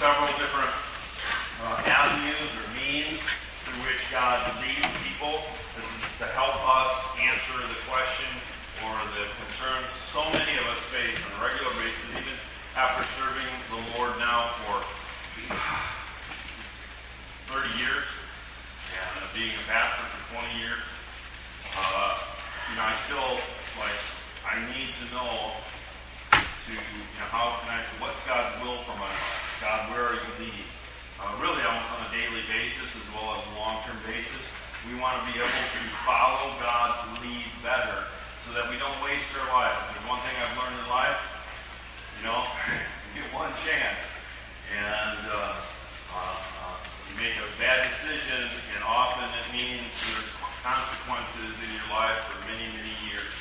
several different uh, avenues or means through which God leads people. This is to help us answer the question or the concerns so many of us face on a regular basis, even after serving the Lord now for 30 years and being a pastor for 20 years. Uh, you know, I still, like, I need to know to, you know, how can I, what's God's will for my life? God, where are you leading? Uh, really almost on a daily basis as well as a long-term basis. We want to be able to follow God's lead better so that we don't waste our lives. There's one thing I've learned in life, you know, you get one chance. And uh, uh, uh, you make a bad decision, and often it means there's consequences in your life for many, many years.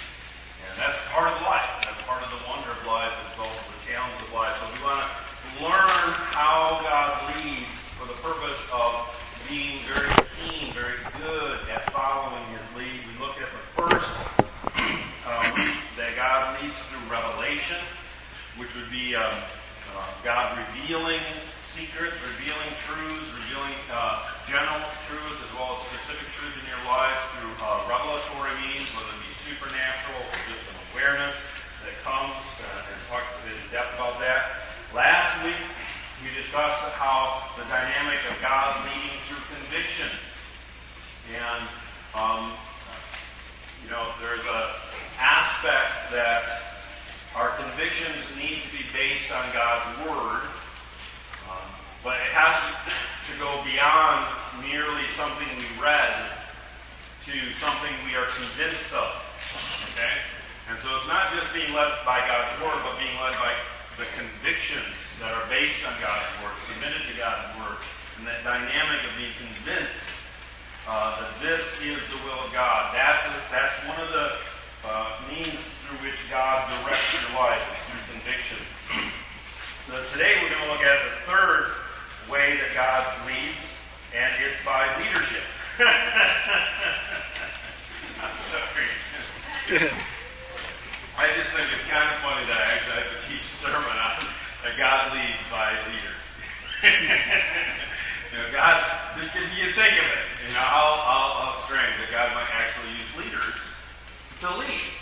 And that's part of life. That's part of the wonder of life well as the challenge of life. So we want to learn how God leads for the purpose of being very keen, very good at following His lead. We look at the first um, that God leads through revelation, which would be um, uh, God revealing secrets, revealing truths, revealing uh, general truth as well as specific truth in your life through uh, revelatory means, whether it be supernatural or just an awareness that comes uh, and talk in depth about that. Last week, we discussed how the dynamic of God leading through conviction. And, um, you know, there's a aspect that our convictions need to be based on God's Word, um, but it has to go beyond merely something we read to something we are convinced of. Okay? And so it's not just being led by God's Word, but being led by the convictions that are based on God's Word, submitted to God's Word, and that dynamic of being convinced uh, that this is the will of God. That's, that's one of the through which God directs your life, is through conviction. So today we're going to look at the third way that God leads, and it's by leadership. I'm sorry. I just think it's kind of funny that I actually have to teach a sermon on that God leads by leaders. you know, God, you think of it, you know, how, how, how strange that God might actually use leaders to lead.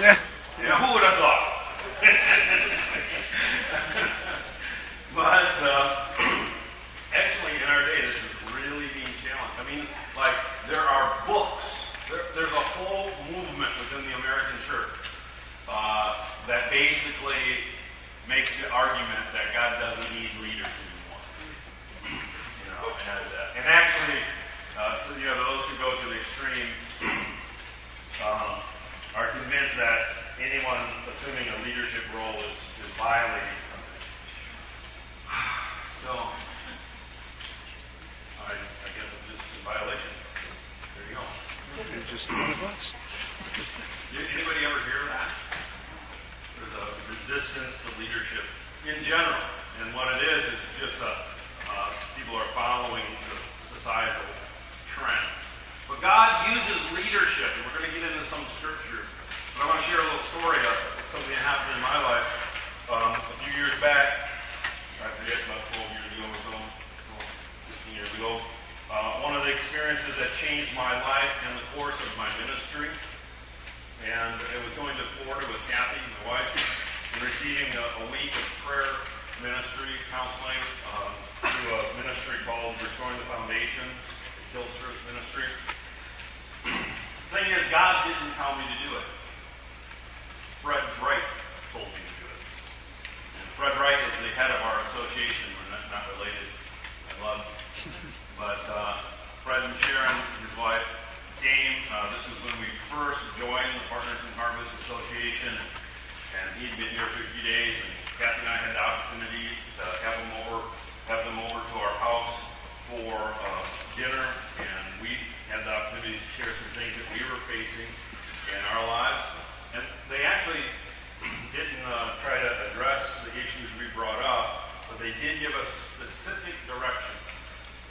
Yeah. Who would have thought? but uh, actually, in our day, this is really being challenged. I mean, like there are books. There, there's a whole movement within the American church uh, that basically makes the argument that God doesn't need leaders anymore. You know, and, uh, and actually, uh, so, you know, those who go to the extreme um, are convinced that anyone assuming a leadership role is, is violating something. So, I, I guess I'm just in violation. There you go. You're just one of us. Did anybody ever hear that? There's a resistance to leadership in general, and what it is is just a, uh, people are following the societal trend. But God uses leadership, and we're going to get into some scriptures. But I want to share a little story of something that happened in my life um, a few years back. I forget about 12 years ago or so, 15 years ago. Uh, one of the experiences that changed my life in the course of my ministry and it was going to Florida with Kathy, my wife, and receiving a, a week of prayer ministry counseling um, through a ministry called Restoring the Foundation, the Kylstras Ministry. the thing is, God didn't tell me to do it. Fred Wright told me to do it. And Fred Wright is the head of our association. We're not, not related. I love But uh, Fred and Sharon, his wife, came. Uh, this is when we first joined the Partners in Harvest Association, and he'd been here for a few days, and Kathy and I had the opportunity to have them over, have them over to our house for uh, dinner, and we had the opportunity to share some things that we were facing in our lives. And they actually didn't uh, try to address the issues we brought up, but they did give us specific direction.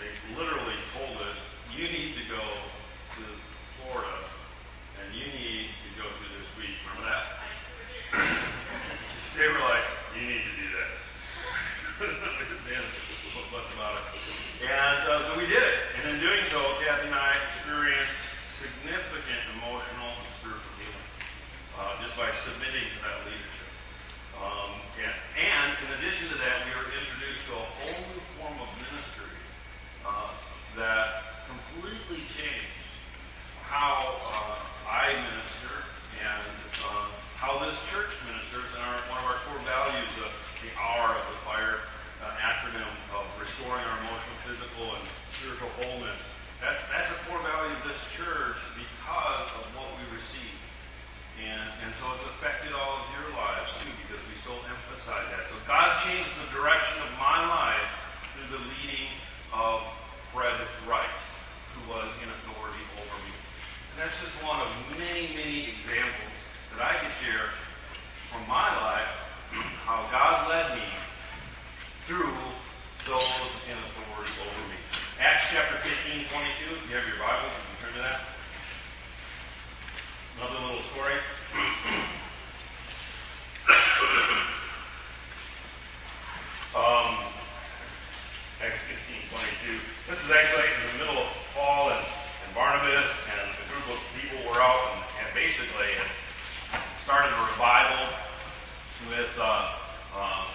They literally told us, you need to go to Florida, and you need to go through this week. Remember that? they were like, you need to do that. And uh, so we did it. And in doing so, Kathy and I experienced significant emotional and spiritual healing uh, just by submitting to that leadership. Um, and, and in addition to that, we were introduced to a whole new form of ministry uh, that completely changed how uh, I minister and uh, how this church ministers. And our, one of our core values, uh, the R of the FIRE uh, acronym of restoring our emotional, physical, and spiritual wholeness. That's that's a core value of this church because of what we receive. And, and so it's affected all of your lives too because we so emphasize that. So God changed the direction of my life through the leading of Fred Wright, who was in authority over me. And that's just one of many, many examples that I could share from my life, how God led me through those in authority over me. Acts chapter 15, 22, if you have your Bible, you can turn to that. Another little story. um, Acts 15, 22. This is actually in the middle of Paul and, and Barnabas and a group of people were out and, and basically had started a revival with uh, uh,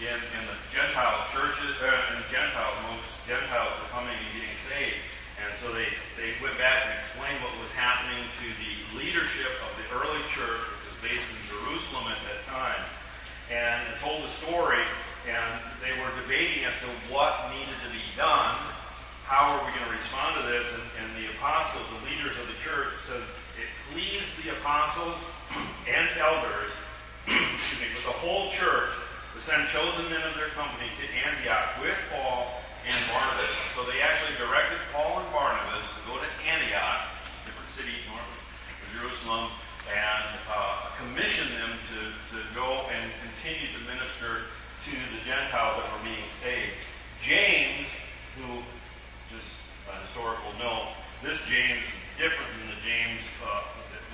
in, in the Gentile churches, uh, in Gentiles, most Gentiles were coming and getting saved. And so they, they went back and explained what was happening to the leadership of the early church, which was based in Jerusalem at that time. And told the story, and they were debating as to what needed to be done. How are we going to respond to this? And, and the apostles, the leaders of the church, says it pleased the apostles and elders, excuse me, with the whole church to send chosen men of their company to Antioch with Paul and Barnabas. So they actually directed Paul and Barnabas to go to Antioch, different city north of Jerusalem, and uh, commission them to, to go and continue to minister to the Gentiles that were being saved. James, who, a historical note, this James is different than the James, uh,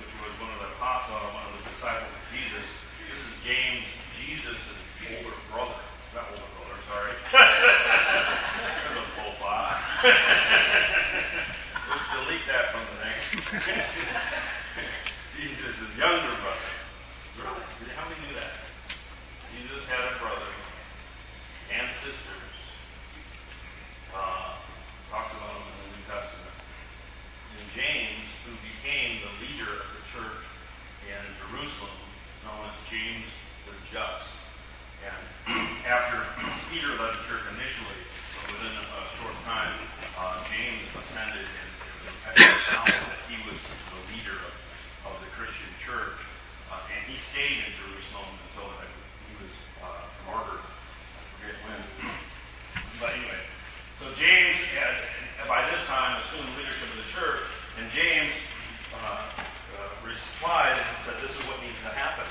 which was one of the apostles, one of the disciples of Jesus. This is James, Jesus' older brother. Not older brother, sorry. There's a file. Delete that from the next. Jesus' younger brother. Really? How many knew that? Jesus had a brother and sisters. Uh, talks about them in the New Testament. And James, who became the leader of the church in Jerusalem, known as James the Just. And after Peter led the church initially, but within a, short time, uh, James ascended and, announced that he was the leader of, of the Christian church. Uh, and he stayed in Jerusalem until he was uh, martyred. I forget when. But anyway, so James had, by this time, assumed leadership of the church, and James uh, uh, replied and said, "This is what needs to happen."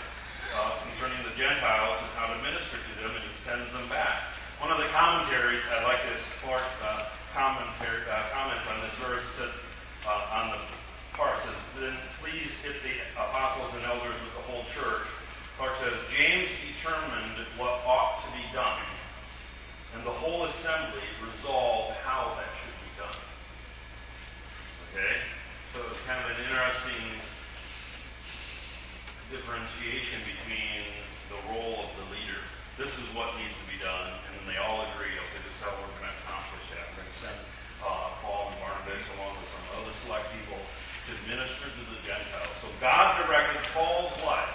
Uh, concerning the Gentiles and how to minister to them, and he sends them back. One of the commentaries, I like this Clarke uh, commentary, uh, comments on this verse. It says uh, on the part says, "Then please hit the apostles and elders with the whole church." Clarke says, "James determined what ought to be done, and the whole assembly resolved how that should be done." Okay, so it's kind of an interesting differentiation between the role of the leader. This is what needs to be done, and then they all agree, okay, this is how we're going to accomplish that. We're going to send uh, Paul and Barnabas along with some other select people to minister to the Gentiles. So God directed Paul's life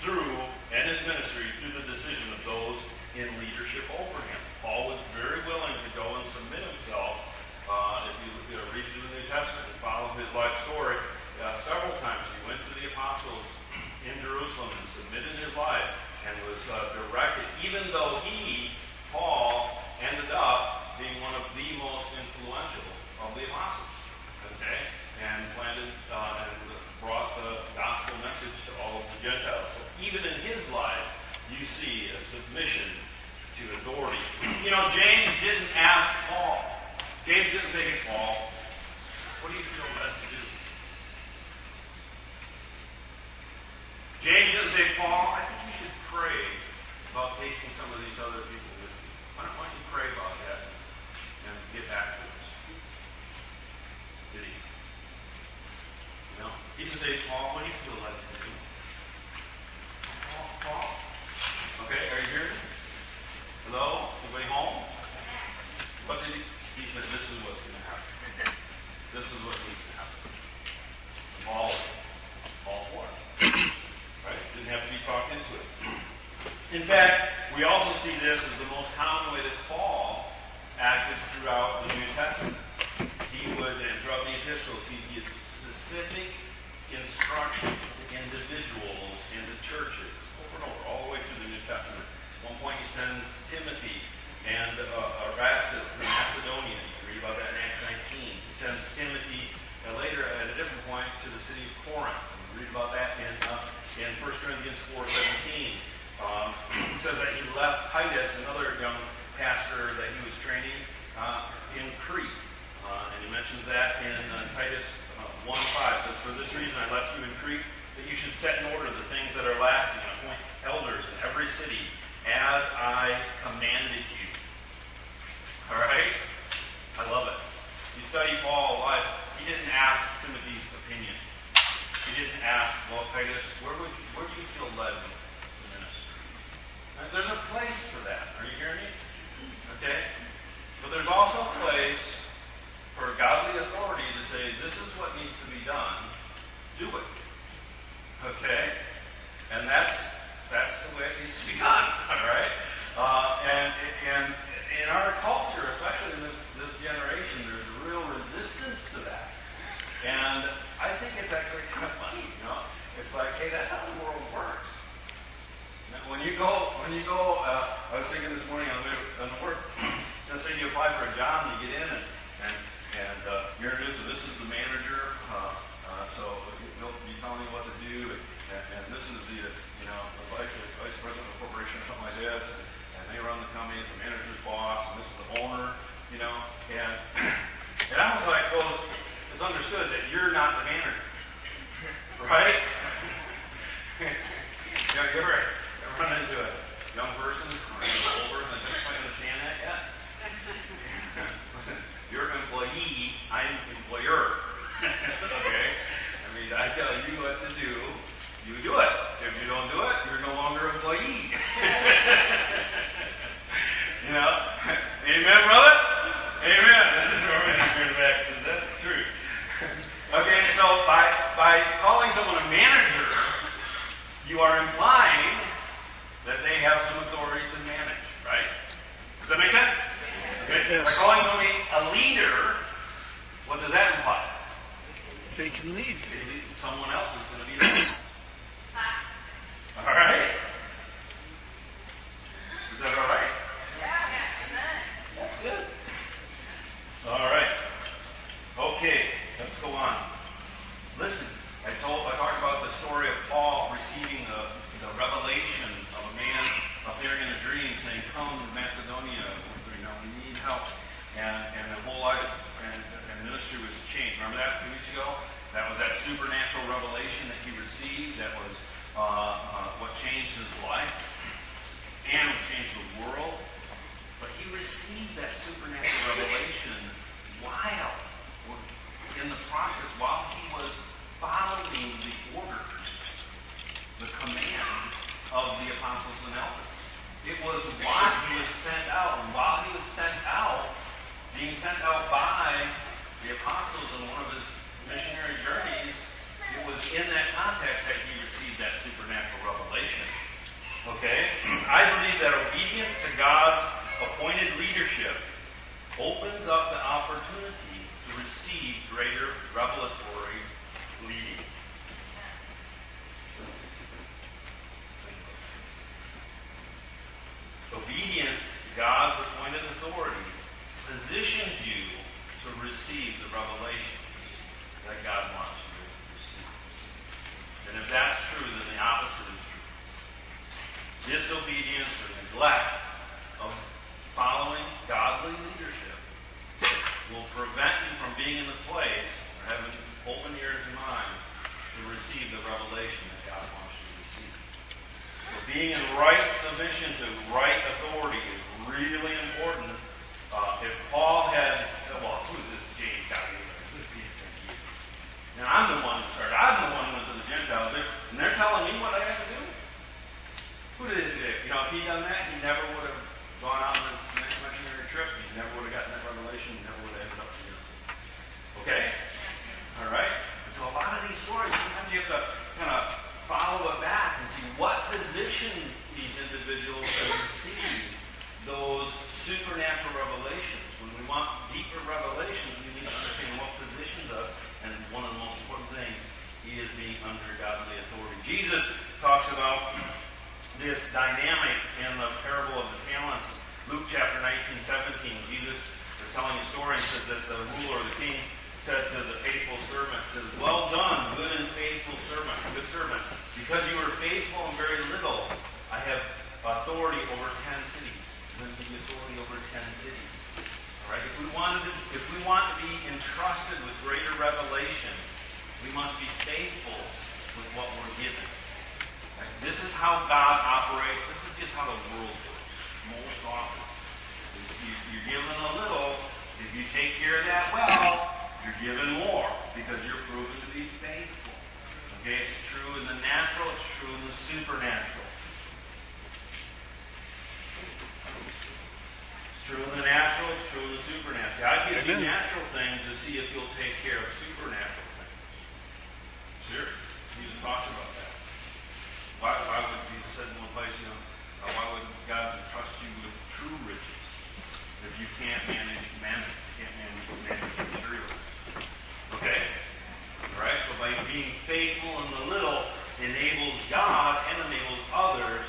through, and his ministry, through the decision of those in leadership over him. Paul was very willing to go and submit himself. Uh, if you read through the New Testament and follow his life story, uh, several times he went to the apostles in Jerusalem and submitted his life and was uh, directed, even though he, Paul, ended up being one of the most influential of the apostles. Okay? And planted uh, and brought the gospel message to all of the Gentiles. So even in his life, you see a submission to authority. You know, James didn't ask Paul. James didn't say, to Paul, what do you feel best to do? James didn't say, Paul, I think you should pray about taking some of these other people with you. Why don't, you pray about that and get back to us? Did he? No? He didn't say, Paul, what do you feel like to do? Paul, Paul. Okay, are you here? Hello? Anybody home? What did he? He said, this is what's going to happen. This is what needs to happen. All, all for. Right? Didn't have to be talked into it. In fact, we also see this as the most common way that Paul acted throughout the New Testament. He would, and throughout the epistles, he'd give specific instructions to individuals and to churches over and over, all the way through the New Testament. At one point, he sends Timothy and uh, Erastus to Macedonia. You read about that in Acts 19. He sends Timothy uh, later at a different point to the city of Corinth. You read about that in, uh, in 1 Corinthians 4.17. Um, it says that he left Titus, another young pastor that he was training, uh, in Crete. Uh, and he mentions that in uh, Titus uh, 1.5. It says, For this reason I left you in Crete, that you should set in order the things that are lacking and appoint elders in every city as I commanded you. All right? I love it. You study Paul's life, he didn't ask Timothy's opinion. He didn't ask, well, Titus, where, would you, where do you feel led to ministry? There's a place for that. Are you hearing me? Okay? But there's also a place authority to say, this is what needs to be done. Do it. Okay? And that's that's the way it needs to be done, all right? Uh, and, and in our culture, especially in this, this generation, there's a real resistance to that. And I think it's actually kind of funny, you know? It's like, hey, that's how the world works. When you go, when you go, uh, I was thinking this morning on the, on the work, let's say you apply for a job and you get in and, and, and uh, you're introduced, so this is the manager, uh, uh, so he'll be telling you what to do, and, and this is the, you know, the vice, the vice president of the corporation or something like this, and, and they run the company, the manager's boss, and this is the owner, you know, and, and I was like, well, it's understood that you're not the manager, right? Yeah, you know, you ever run into a young person or an older and they don't quite understand that yet? Listen, you're an employee, I'm employer. okay? I mean, I tell you what to do, you do it. If you don't do it, you're no longer employee. you know? Amen, brother? Amen. This is where we're going back to. That's the truth. okay, so by, by calling someone a manager, you are implying that they have some authority to manage, right? Does that make sense? Okay? Yes. By calling somebody a leader, what does that imply? They can lead. Maybe someone else is going to be there. All right? Is that all right? That's good. All right. Okay, let's go on. Listen, I told, I talked about the story of Paul receiving the, the revelation of a man appearing in a dream saying, "Come to Macedonia. You know, we need help." And and the whole life and, and ministry was changed. Remember that two weeks ago? That was that supernatural revelation that he received. That was uh, uh, what changed his life and what changed the world. But he received that supernatural revelation while, in the process, while he was following the orders, the command of the apostles and elders. It was while he was sent out, and while he was sent out, being sent out by the apostles in one of his missionary journeys, it was in that context that he received that supernatural revelation. Okay? I believe that obedience to God's appointed leadership opens up the opportunity to receive greater revelatory leading. Obedience to God's appointed authority positions you to receive the revelation that God wants you to receive. And if that's true, then the opposite is true. Disobedience or neglect of following godly leadership will prevent you from being in the place or having open ears and mind to receive the revelation that God wants you to being in right submission to right authority is really important. Uh, if Paul had, well, who's this James guy? And I'm the one that started. I'm the one who went to the Gentiles, and they're telling me what I have to do. Who did it? You know, if he'd done that, he never would have gone on the next missionary trip. He never would have gotten that revelation. He never would have ended up here. Okay? All right? So a lot of these stories, sometimes you have to kind of follow it back and see what position these individuals have received those supernatural revelations. When we want deeper revelations, we need to understand what positions us, and one of the most important things is being under godly authority. Jesus talks about this dynamic in the parable of the talents. Luke chapter 19, 17, Jesus is telling a story and says that the ruler, the king, said to the faithful servant, says, Well done, good and faithful servant, good servant. Because you were faithful in very little, I have authority over ten cities. Give you authority over ten cities. All right? If we want to, if we want to be entrusted with greater revelation, we must be faithful with what we're given. Right? This is how God operates. This is just how the world works. Most often, you, you're given a little. If you take care of that well, you're given more because you're proven to be faithful. Okay, it's true in the natural, it's true in the supernatural. It's true in the natural, it's true in the supernatural. God gives you Amen. natural things to see if you'll take care of supernatural things. Sure. Jesus talked about that. Why, why would Jesus said in one place, you know, uh, why would God entrust you with true riches if you can't manage you can't manage, manage materials? Okay? Right? So by being faithful in the little enables God and enables others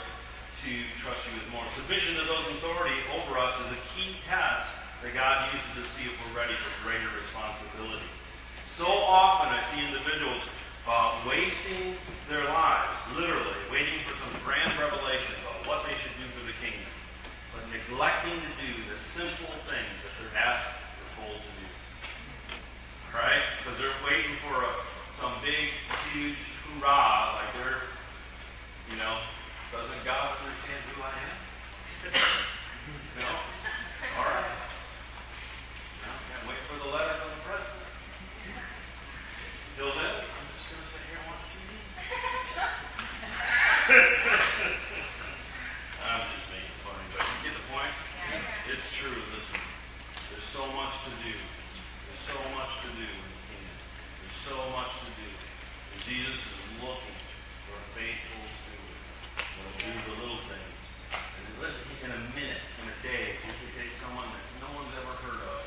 to trust you with more. Submission to those in authority over us is a key test that God uses to see if we're ready for greater responsibility. So often I see individuals uh, wasting their lives, literally, waiting for some grand revelation about what they should do for the kingdom, but neglecting to do the simple things that they're asked or told to do. Right? Because they're waiting for a, some big, huge hoorah, like they're, you know, doesn't God understand who I am? Know? All right. Well, can't wait for the letter from the president. Till then, I'm just going to sit here and watch TV. I'm just making fun, but you get the point? It's true. Listen, there's so much to do. There's so much to do in the kingdom. There's so much to do. And Jesus is looking for a faithful steward will do the little things. And listen, in a minute, in a day, we can take someone that no one's ever heard of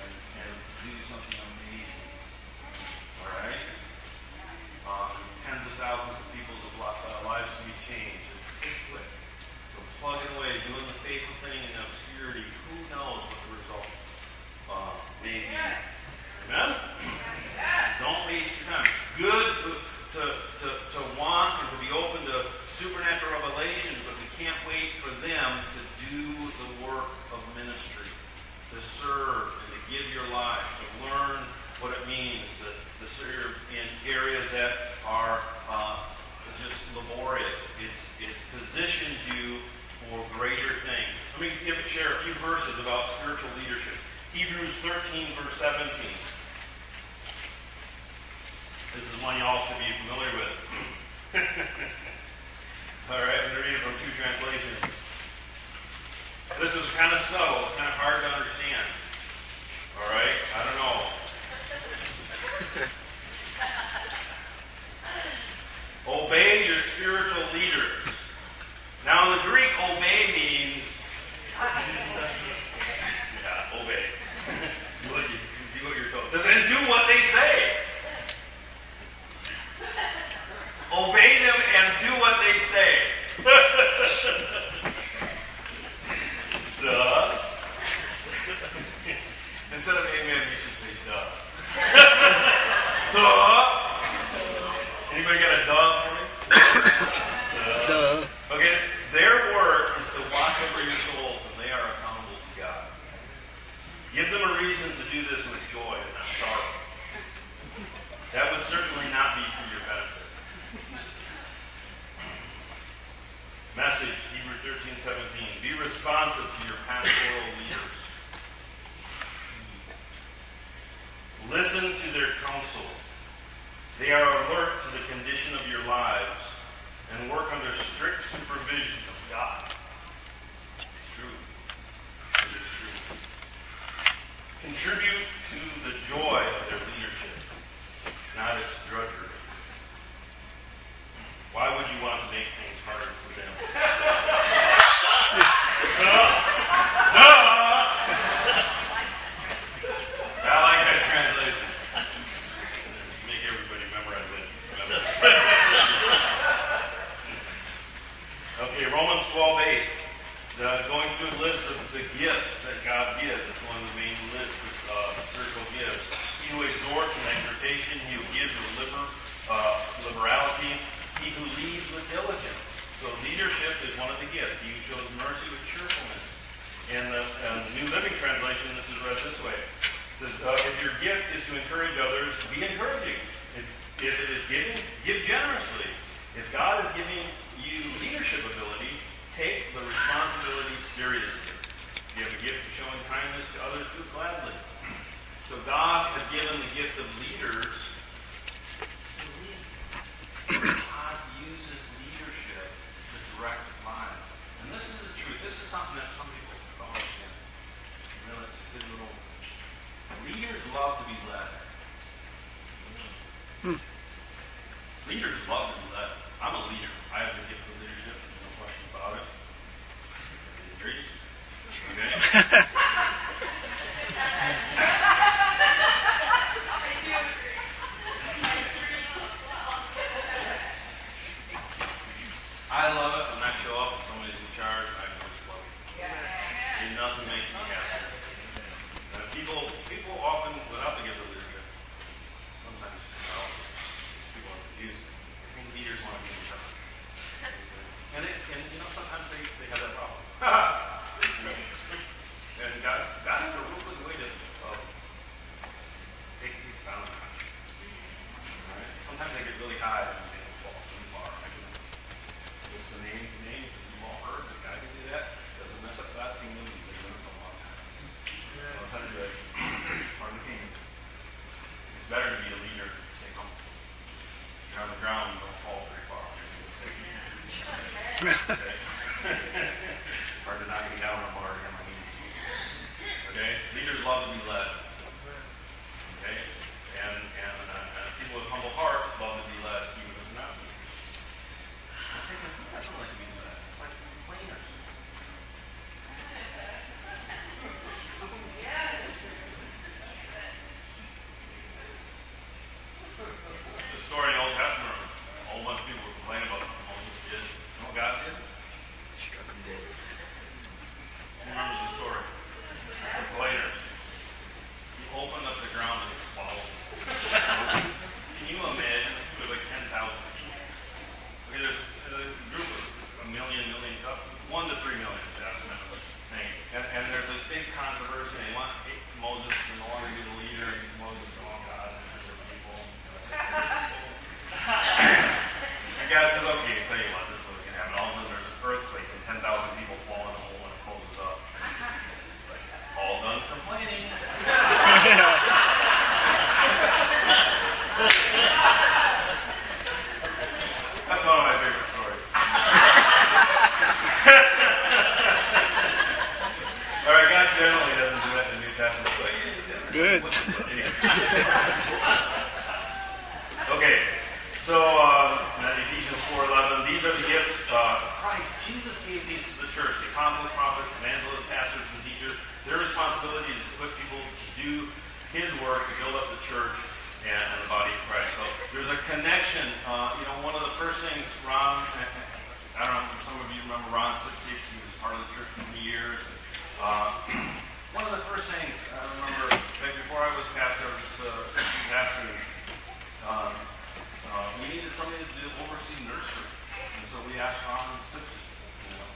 and, and do something amazing. All right? Uh, tens of thousands of people's lives can be changed. It's quick. So plugging away, doing the faithful thing in obscurity, who knows what the result uh, may be. Amen? Don't waste your time. Good to, to, to, to want and to be open to supernatural revelations, but we can't wait for them to do the work of ministry, to serve and to give your life, to learn what it means to, to serve in areas that are uh, just laborious. It's, it positions you for greater things. Let me give, share a few verses about spiritual leadership. Hebrews 13, verse 17. This is one y'all should be familiar with. All right, I'm going to read it from two translations. This is kind of subtle. It's kind of hard to understand. All right, I don't know. Obey your spiritual leaders. Now, in the Greek, obey means. yeah, obey. do, what you, do what you're told. It says, and do what they say. Obey them and do what they say. duh. Instead of amen, you should say duh. duh. Anybody got a duh for me? duh. Duh. Okay, their work is to watch over your souls, and they are accountable to God. Give them a reason to do this with joy and not sorrow. That would certainly not be for your benefit. Message, Hebrew 13, 17. Be responsive to your pastoral leaders. Listen to their counsel. They are alert to the condition of your lives and work under strict supervision of God. It's true. It is true. Contribute to the joy of their leadership, not its drudgery. Why would you want to make things harder for them? Duh. Duh. 12.8, the, going through the list of the gifts that God gives, it's one of the main lists of uh, spiritual gifts. He who exhorts with exhortation, he who gives with liber, uh, liberality, he who leads with diligence. So leadership is one of the gifts. He who shows mercy with cheerfulness. And the, New Living Translation, this is read this way. It says, uh, if your gift is to encourage others, be encouraging. If, if it is giving, give generously. If God is giving you leadership ability, take the responsibility seriously. If you have a gift of showing kindness to others, do it gladly. So God has given the gift of leaders to lead. God uses leadership to direct lives. And this is the truth. This is something that some people don't understand. You know, it's a good little. Leaders love to be led. Hmm. Leaders love to be led. I'm a leader. I have the gift of leadership. No question about it. Agrees? Okay? I love it when I show up and somebody's in charge. I just love it. And nothing makes me happy. Uh, people, people often, without the gift of leadership, sometimes, you know, people are confused. I think leaders want to be in charge. And, it, and you know, sometimes they, they have that problem. and God, God has a real good way to uh, take these boundaries. Right? Sometimes they get really high and they fall too far. I can list the names, names that you've all heard. The guy can do that. Doesn't mess up God's kingdom. He's been doing it for a long time. Knows how to do it. Part of the kingdom. It's better to be a leader than to stay humble. You're on the ground, you don't fall very far. Okay? Hard to knock me down. I'm already on my knees. Okay? Leaders love to be led. Okay? And, and, uh, and people with humble hearts love to be led, even if they're not leaders. I was thinking, who doesn't like to be led? It's like complainers. The story in the Old Testament, a whole bunch of people would complain about what Moses did. You know what God did? Struck him dead. Who remembers the story? Complainers. He opened up the ground and swallowed. Them. Can you imagine? There's like 10,000 people. Okay, there's a group of a million, million, up, one to three million is estimate of thing. And, and there's this big controversy. They want Moses to no longer be the leader, and Moses to oh God and their people. And God says, okay, tell you what, this is what's going to happen. All of a sudden there's an earthquake and 10,000 people fall in a hole and it closes up. Like, all done complaining. That's one of my favorite stories. All right, God generally doesn't do that in the New Testament. but he did it. Good. okay, so uh, Ephesians 4:11. These are the gifts uh, Christ Jesus gave these to the church: the apostles, prophets, evangelists, pastors, and teachers. Their responsibility is to equip people to do His work to build up the church and, and the body of Christ. So there's a connection. Uh, you know, one of the first things Ron, I don't know, if some of you remember Ron Sipsey, he was part of the church for many years. Uh, one of the first things I remember, right before I was pastor, I was uh, pastor, um, uh, we needed somebody to do, oversee nursery. And so we asked Ron Sipsey, you know,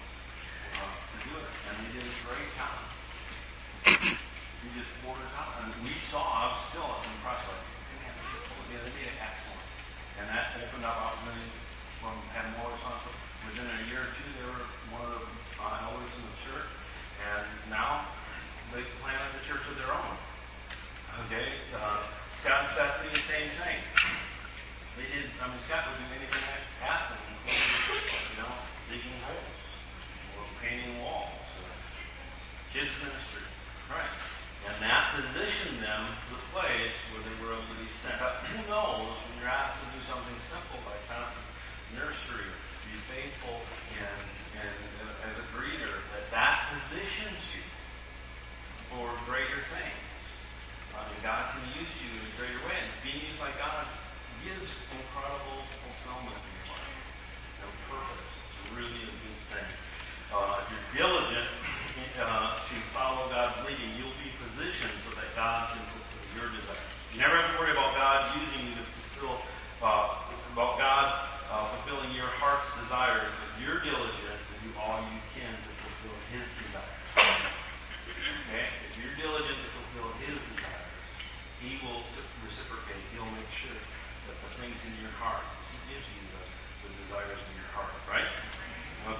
uh, to do it. And he did a great job. he just poured us out. And we saw, I was still impressed, like, man, they did excellent. And that opened up opportunities from had more responsibility. Within a year or two, they were one of the uh, elders in the church, and now they planted the church of their own. Okay, uh, Scott and Stephanie, the same thing. They did. I mean, Scott would do anything asked him, including you know digging holes or painting walls, or kids ministry, right? And that positioned them to the place where they were able to be sent up. Who knows when you're asked to do something simple like sign nursery, be faithful and, and uh, as a greeter, that that positions you for greater things. Uh, and God can use you in a greater way. And being used by God gives incredible fulfillment in your life and purpose. It's really a good thing. Uh, if you're diligent uh, to follow God's leading, you'll be positioned so that God can fulfill your desires. You never have to worry about God using you to fulfill, uh, about God uh, fulfilling your heart's desires, If you're diligent to do all you can to fulfill His desires. Okay? If you're diligent to fulfill His desires, He will reciprocate. He'll make sure that the things in your heart, He gives you the, the desires in your heart, right?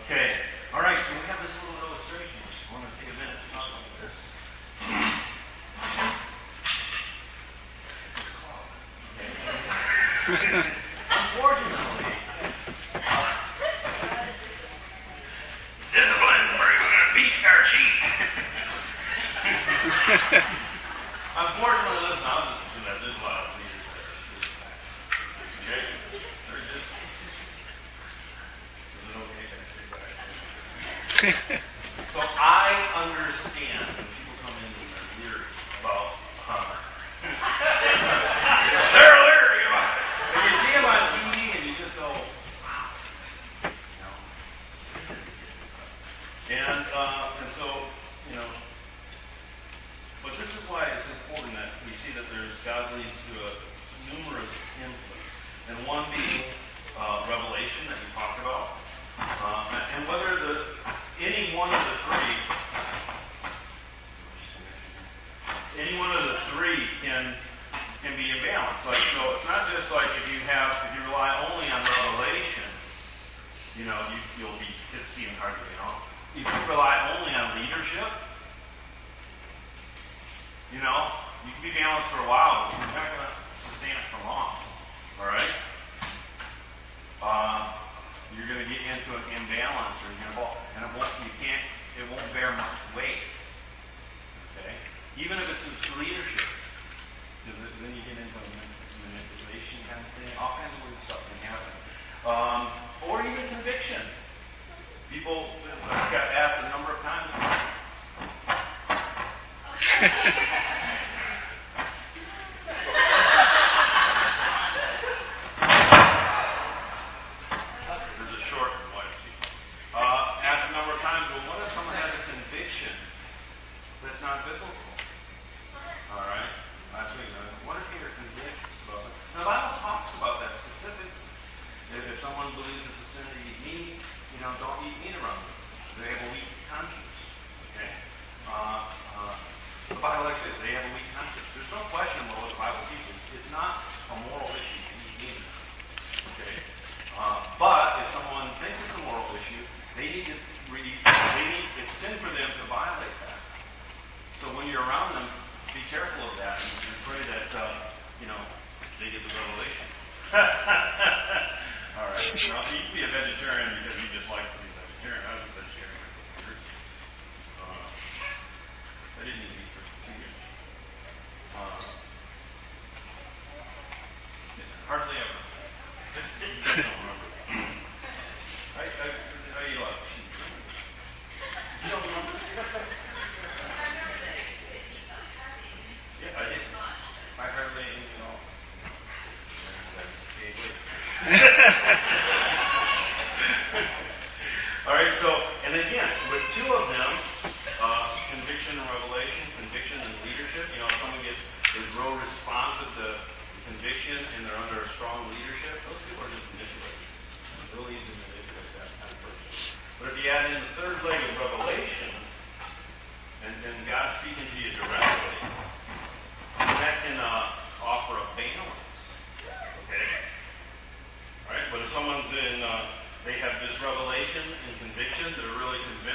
Okay. All right, so we have this little illustration. I want to take a minute to talk about this. Unfortunately, discipline, you're going to beat our sheep. Unfortunately, listen, I'll just do that. There's a lot of leaders there. Okay? They're just. Is it okay? Can I say what I think? So I understand when people come in and they're weird about uh, they're leery about it. And you see them on TV and you just go, wow. You know? And uh, and so, you know, but this is why it's important that we see that there's God leads to a numerous influence. And one being uh, revelation that we talked about. Uh, and whether the any one of the three any one of the three can can be imbalanced. Like so it's not just like if you have if you rely only on revelation, you know, you you'll be tipsy and hard to on. If you rely only on leadership, you know, you can be balanced for a while, but you're not going to sustain it for long. All right? Uh, you're going to get into an imbalance, or you're going to, and it won't, you can't, it won't bear much weight. Okay? Even if it's its leadership, then you get into a manipulation kind of thing. All kinds of weird stuff can happen. Um, or even conviction. People, I've got asked a number of times.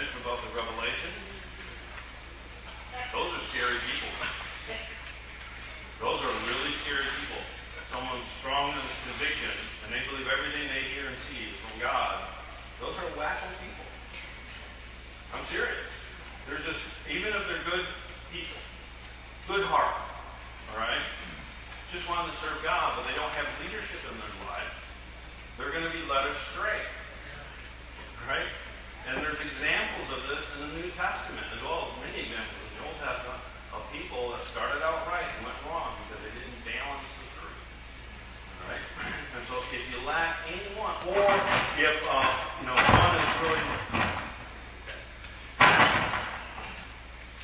about the revelation, those are scary people. Those are really scary people. If someone's strong in conviction and they believe everything they hear and see is from God, those are wacko people. I'm serious. They're just, even if they're good people, good heart, all right, just wanting to serve God, but they don't have leadership in their life, they're going to be led astray. Right? And there's examples of this in the New Testament as well as many examples in the Old Testament of people that started out right and went wrong because they didn't balance the truth. Alright? And so if you lack any one, or if uh, you know one is really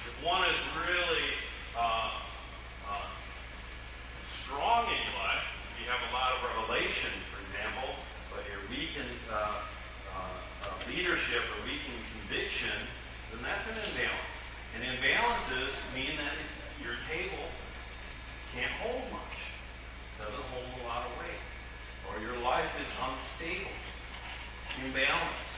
if one is really uh, uh, strong in your life, you have a lot of revelation, for example, but you're weak in uh, leadership or weak in conviction, then that's an imbalance. And imbalances mean that your table can't hold much, doesn't hold a lot of weight, or your life is unstable, imbalanced.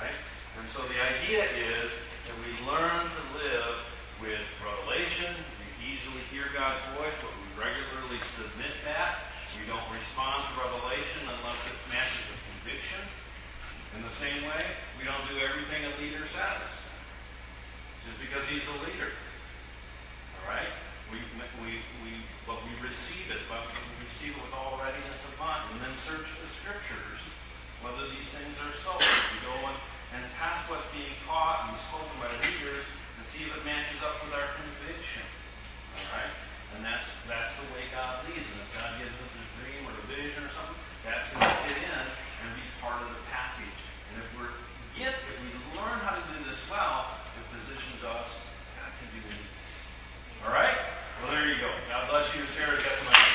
Right? And so the idea is that we learn to live with revelation. We easily hear God's voice, but we regularly submit that. We don't respond to revelation unless it matches with conviction. In the same way, we don't do everything a leader says. Just because he's a leader. Alright? We, we, we, but we receive it, but we receive it with all readiness of mind, and then search the scriptures, whether these things are so. We go and, and test what's being taught and spoken by leaders and see if it matches up with our conviction. Alright? And that's that's the way God leads. And if God gives us a dream or a vision or something, that's going to fit in and be part of the package. And if we get, if we learn how to do this well, it positions us to do anything. All right? Well, there you go. God bless you. Sarah's got some ideas.